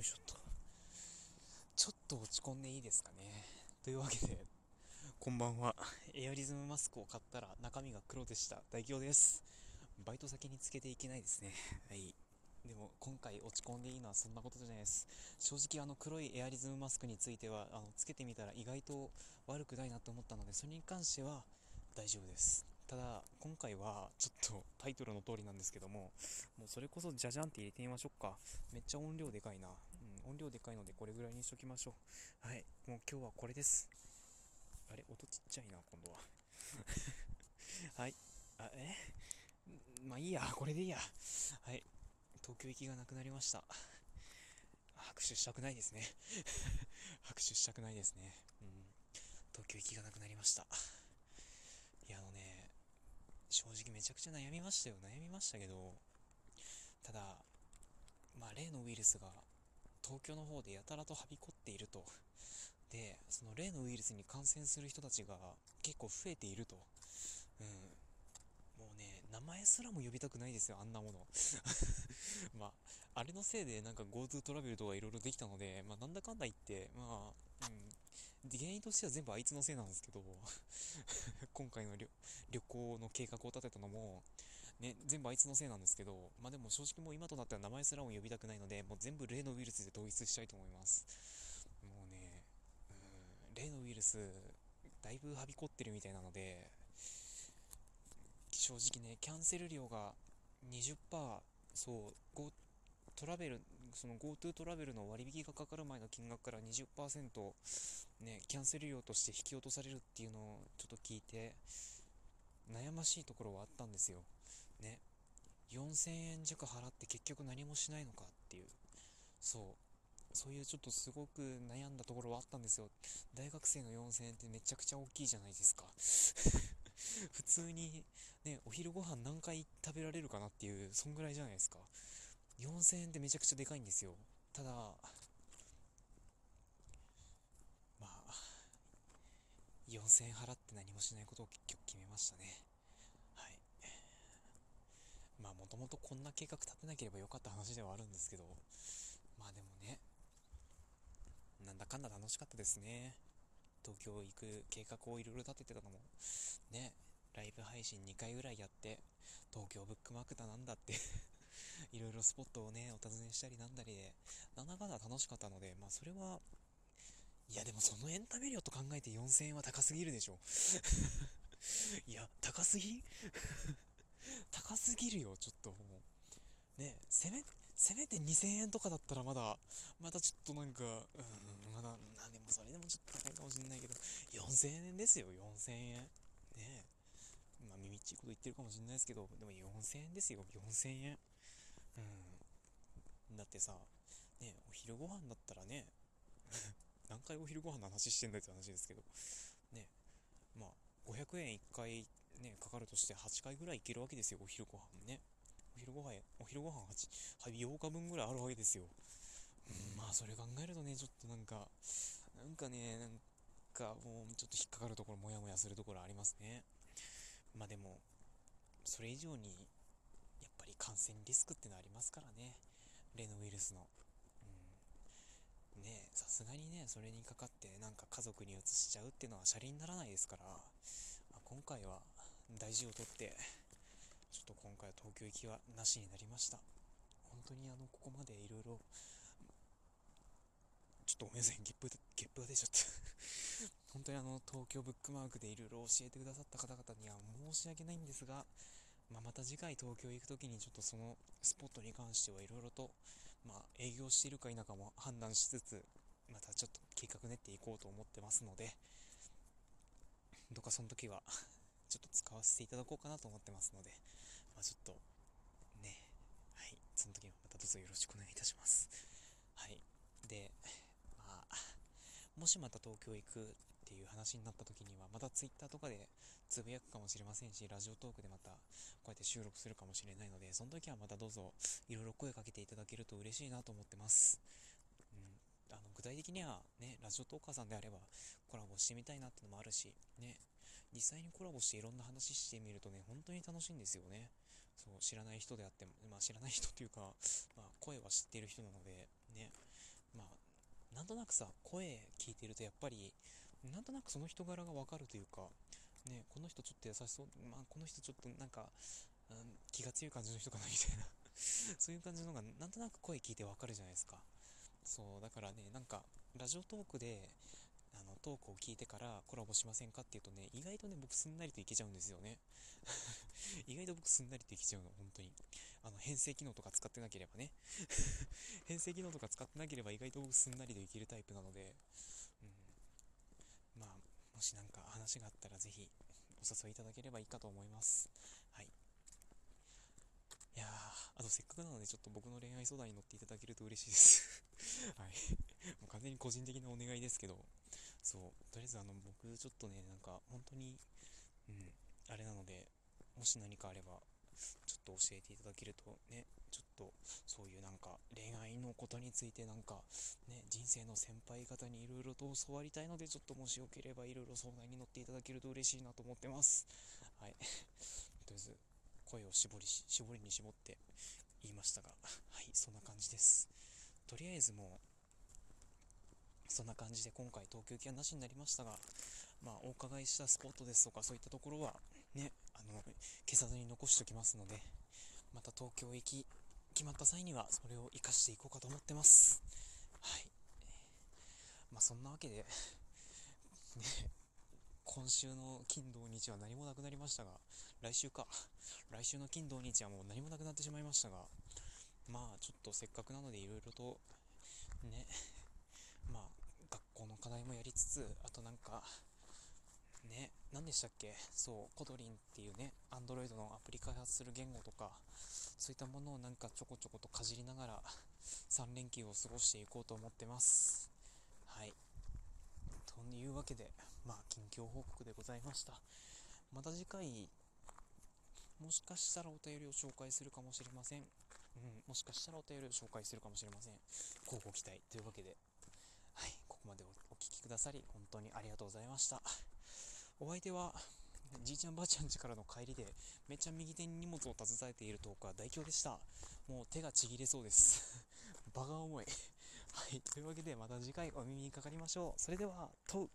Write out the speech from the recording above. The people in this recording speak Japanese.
よいしょっと。ちょっと落ち込んでいいですかね。というわけで、こんばんは。エアリズムマスクを買ったら中身が黒でした。大京です。バイト先につけていけないですね。はい。でも今回落ち込んでいいのはそんなことじゃないです。正直あの黒いエアリズムマスクについては、あの、つけてみたら意外と悪くないなと思ったので、それに関しては大丈夫です。ただ、今回は、ちょっとタイトルの通りなんですけども、もうそれこそじゃじゃんって入れてみましょうか。めっちゃ音量でかいな。音量でかいのでこれぐらいにしときましょう。はい、もう今日はこれです。あれ音ちっちゃいな、今度は。はい。あ、え？まあいいや、これでいいや。はい。東京行きがなくなりました。拍手したくないですね。拍手したくないですね。うん。東京行きがなくなりました。いや、あのね、正直めちゃくちゃ悩みましたよ。悩みましたけど、ただ、まあ、例のウイルスが東京の方でやたらとはびこっていると。で、その例のウイルスに感染する人たちが結構増えていると。うん。もうね、名前すらも呼びたくないですよ、あんなもの。まあ、あれのせいでなんか GoTo トラベルとか色々できたので、まあなんだかんだ言って、まあ、うん、原因としては全部あいつのせいなんですけど、今回の旅行の計画を立てたのも、ね、全部あいつのせいなんですけど、まあでも正直もう今となっては名前すらも呼びたくないので、もう全部例のウイルスで統一したいと思います。もうね、うん、例のウイルス、だいぶはびこってるみたいなので、正直ね、キャンセル料が20%、そう、トラベル、その GoTo トラベルの割引がかかる前の金額から20%、ね、キャンセル料として引き落とされるっていうのをちょっと聞いて、悩ましいところはあったんですよ。ね。4000円弱払って結局何もしないのかっていう。そう。そういうちょっとすごく悩んだところはあったんですよ。大学生の4000円ってめちゃくちゃ大きいじゃないですか。普通にね、お昼ご飯何回食べられるかなっていう、そんぐらいじゃないですか。4000円ってめちゃくちゃでかいんですよ。ただ、まあ、4000円払って何もしないことを結局決めましたね。まあ、もともとこんな計画立てなければよかった話ではあるんですけど、まあでもね、なんだかんだ楽しかったですね。東京行く計画をいろいろ立ててたのも、ね、ライブ配信2回ぐらいやって、東京ブックマークだなんだって。いろいろスポットをね、お尋ねしたりなんだりで、なんだかんだ楽しかったので、まあそれは、いやでもそのエンタメ料と考えて4000円は高すぎるでしょ。いや、高すぎ？高すぎるよ、ちょっともう。ねせめ、せめて2000円とかだったらまだ、まだちょっとなんか、うん、まだ、な、でもそれでもちょっと高いかもしれないけど、4000円ですよ、4000円。ね。まあ、耳っちいこと言ってるかもしれないですけど、でも4000円ですよ、4000円。うん。だってさ、ねお昼ご飯だったらね、何回お昼ご飯の話してんだって話ですけど、ねまあ、500円1回ね、かかるとして8回ぐらいいけるわけですよ、お昼ご飯ね。お昼ご飯、お昼ご飯8、はい、8日分ぐらいあるわけですよ。うん、まあ、それ考えるとね、ちょっとなんか、なんかね、なんかもうちょっと引っかかるところ、もやもやするところありますね。まあでも、それ以上に、やっぱり感染リスクってのありますからね。例のウイルスの。うん。ねさすがにね、それにかかってなんか家族に移しちゃうっていうのはシャレにならないですから、まあ、今回は大事をとって、ちょっと今回は東京行きはなしになりました。本当にあの、ここまでいろいろ、ちょっとごめんなさい、ゲップ、ゲップが出ちゃった 本当にあの、東京ブックマークでいろいろ教えてくださった方々には申し訳ないんですが、まあ、また次回東京行くときにちょっとそのスポットに関してはいろいろと、まあ、営業しているか否かも判断しつつ、またちょっと計画練っていこうと思ってますので、どうかその時はちょっと使わせていただこうかなと思ってますので、まあ、ちょっと、ね、はい、その時はまたどうぞよろしくお願いいたします。はい。で、まあ、もしまた東京行くっていう話になった時には、また Twitter とかでつぶやくかもしれませんし、ラジオトークでまたこうやって収録するかもしれないので、その時はまたどうぞいろいろ声かけていただけると嬉しいなと思ってます。うんあの具体的にはね、ラジオトーカーさんであればコラボしてみたいなってのもあるし、ね、実際にコラボしていろんな話してみるとね、本当に楽しいんですよね。そう、知らない人であっても、まあ知らない人っていうか、まあ声は知っている人なので、ね、まあ、なんとなくさ声聞いてるとやっぱりなんとなくその人柄がわかるというかねこの人ちょっと優しそうまあこの人ちょっとなんか、うん、気が強い感じの人かなみたいな。そういう感じのがなんとなく声聞いてわかるじゃないですか。そうだからねなんかラジオトークでトークを聞いてからコラボしませんかっていうとね意外とね僕すんなりといけちゃうんですよね。意外と僕すんなりといけちゃうの本当に。あの編成機能とか使ってなければね。編成機能とか使ってなければ意外と僕すんなりといけるタイプなので、うん、まあもし何か話があったらぜひお誘いいただければいいかと思います。はい。いやあとせっかくなのでちょっと僕の恋愛相談に乗っていただけると嬉しいです。はい。もう完全に個人的なお願いですけど。そうとりあえずあの僕ちょっとねなんか本当にうんあれなのでもし何かあればちょっと教えていただけるとねちょっとそういうなんか恋愛のことについてなんかね人生の先輩方にいろいろと教わりたいのでちょっともしよければいろいろ相談に乗っていただけると嬉しいなと思ってます。はい。とりあえず声を絞り絞りに絞って言いましたがはいそんな感じです。とりあえずもうそんな感じで今回東京行きはなしになりましたがまあお伺いしたスポットですとかそういったところはねあの消さずに残しておきますのでまた東京行き決まった際にはそれを活かしていこうかと思ってます。はい。まあそんなわけでね今週の金土日は何もなくなりましたが来週か。来週の金土日はもう何もなくなってしまいましたがまあちょっとせっかくなのでいろいろとね校の課題もやりつつあとなんかね、何でしたっけ？そう、コドリンっていうね、アンドロイドのアプリ開発する言語とか、そういったものをなんかちょこちょことかじりながら、3連休を過ごしていこうと思ってます。はい。というわけで、まあ、近況報告でございました。また次回、もしかしたらお便りを紹介するかもしれません。うん、もしかしたらお便りを紹介するかもしれません。乞うご期待というわけで、ここまでお聴きくださり、本当にありがとうございました。お相手は、じいちゃんばあちゃん家からの帰りで、めっちゃ右手に荷物を携えているトークは大凶でした。もう手がちぎれそうです。場が重い。はい。というわけで、また次回お耳にかかりましょう。それでは、問う